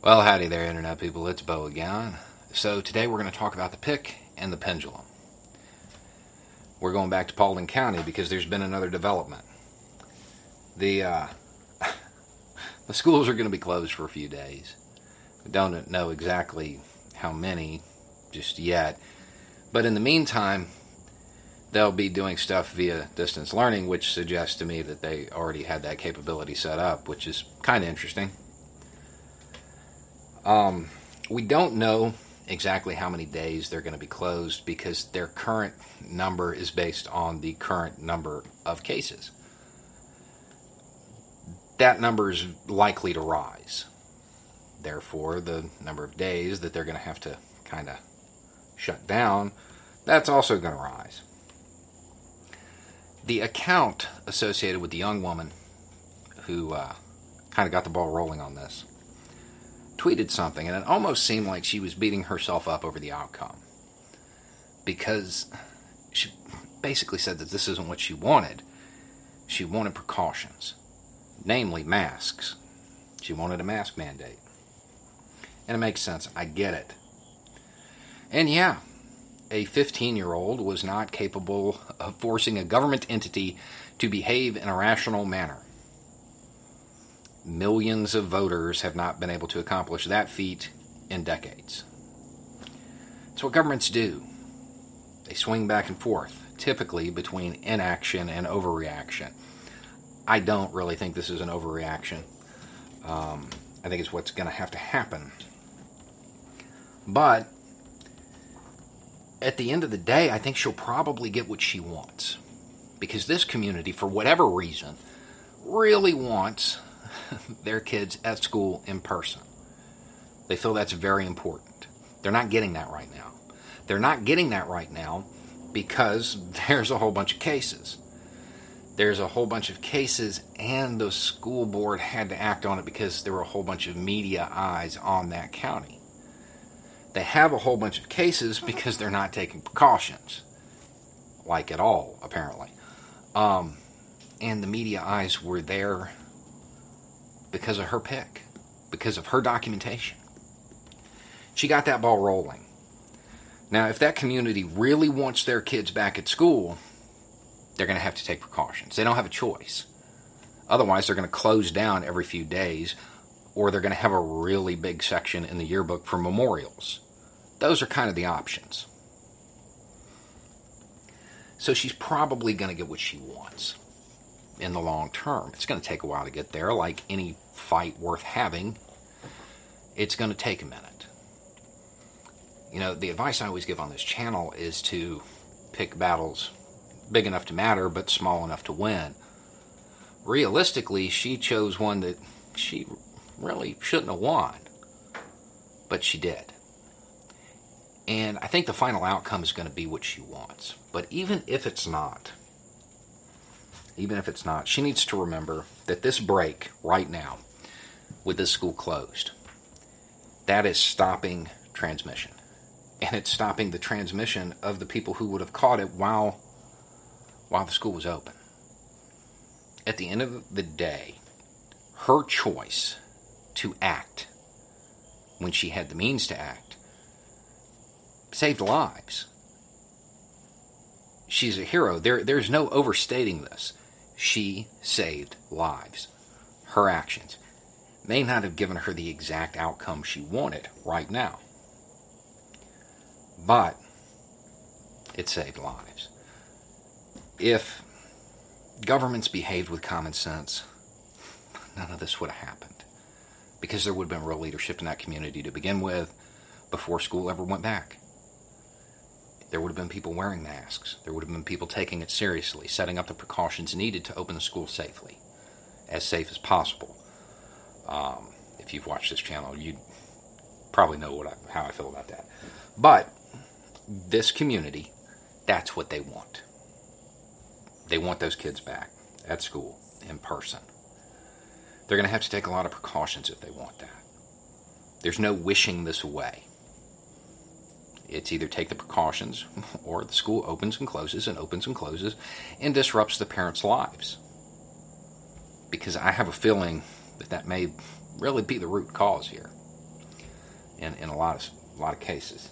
Well, howdy there, Internet people. It's Beau again. So, today we're going to talk about the pic and the pendulum. We're going back to Paulding County because there's been another development. The, uh, the schools are going to be closed for a few days. We don't know exactly how many just yet. But in the meantime, they'll be doing stuff via distance learning, which suggests to me that they already had that capability set up, which is kind of interesting. Um, we don't know exactly how many days they're going to be closed because their current number is based on the current number of cases. That number is likely to rise. Therefore, the number of days that they're going to have to kind of shut down, that's also going to rise. The account associated with the young woman who uh, kind of got the ball rolling on this tweeted something, and it almost seemed like she was beating herself up over the outcome. Because she basically said that this isn't what she wanted. She wanted precautions, namely masks. She wanted a mask mandate. And it makes sense. I get it. And yeah, a 15 year old was not capable of forcing a government entity to behave in a rational manner. Millions of voters have not been able to accomplish that feat in decades. It's what governments do. They swing back and forth, typically between inaction and overreaction. I don't really think this is an overreaction. Um, I think it's what's going to have to happen. But at the end of the day, I think she'll probably get what she wants. Because this community, for whatever reason, really wants their kids at school in person. They feel that's very important. They're not getting that right now. They're not getting that right now because there's a whole bunch of cases. There's a whole bunch of cases, and the school board had to act on it because there were a whole bunch of media eyes on that county. They have a whole bunch of cases because they're not taking precautions, like at all, apparently. Um, and the media eyes were there because of her pic, because of her documentation. She got that ball rolling. Now, if that community really wants their kids back at school, they're going to have to take precautions. They don't have a choice. Otherwise, they're going to close down every few days, or they're going to have a really big section in the yearbook for memorials. Those are kind of the options. So she's probably going to get what she wants in the long term. It's going to take a while to get there, like any fight worth having. It's going to take a minute. You know, the advice I always give on this channel is to pick battles big enough to matter, but small enough to win. Realistically, she chose one that she really shouldn't have won, but she did. And I think the final outcome is going to be what she wants. But even if it's not, even if it's not, she needs to remember that this break right now, with this school closed, that is stopping transmission. And it's stopping the transmission of the people who would have caught it while while the school was open. At the end of the day, her choice to act when she had the means to act saved lives. She's a hero. There, there's no overstating this. She saved lives. Her actions may not have given her the exact outcome she wanted right now, but it saved lives. If governments behaved with common sense, none of this would have happened because there would have been real leadership in that community to begin with before school ever went back there would have been people wearing masks. There would have been people taking it seriously, setting up the precautions needed to open the school safely, as safe as possible. Um, if you've watched this channel, you probably know what I, how I feel about that. But this community, that's what they want. They want those kids back at school in person. They're going to have to take a lot of precautions if they want that. There's no wishing this away. It's either take the precautions or the school opens and closes and opens and closes and disrupts the parents' lives. Because I have a feeling that that may really be the root cause here in, in a lot of a lot of cases.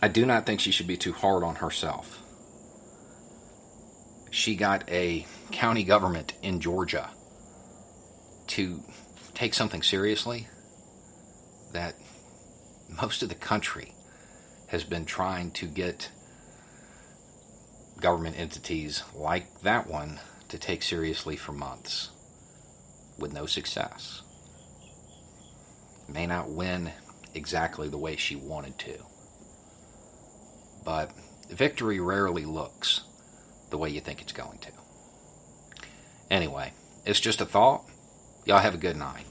I do not think she should be too hard on herself. She got a county government in Georgia to take something seriously that most of the country has been trying to get government entities like that one to take seriously for months with no success. May not win exactly the way she wanted to. But victory rarely looks the way you think it's going to. Anyway, it's just a thought. Y'all have a good night.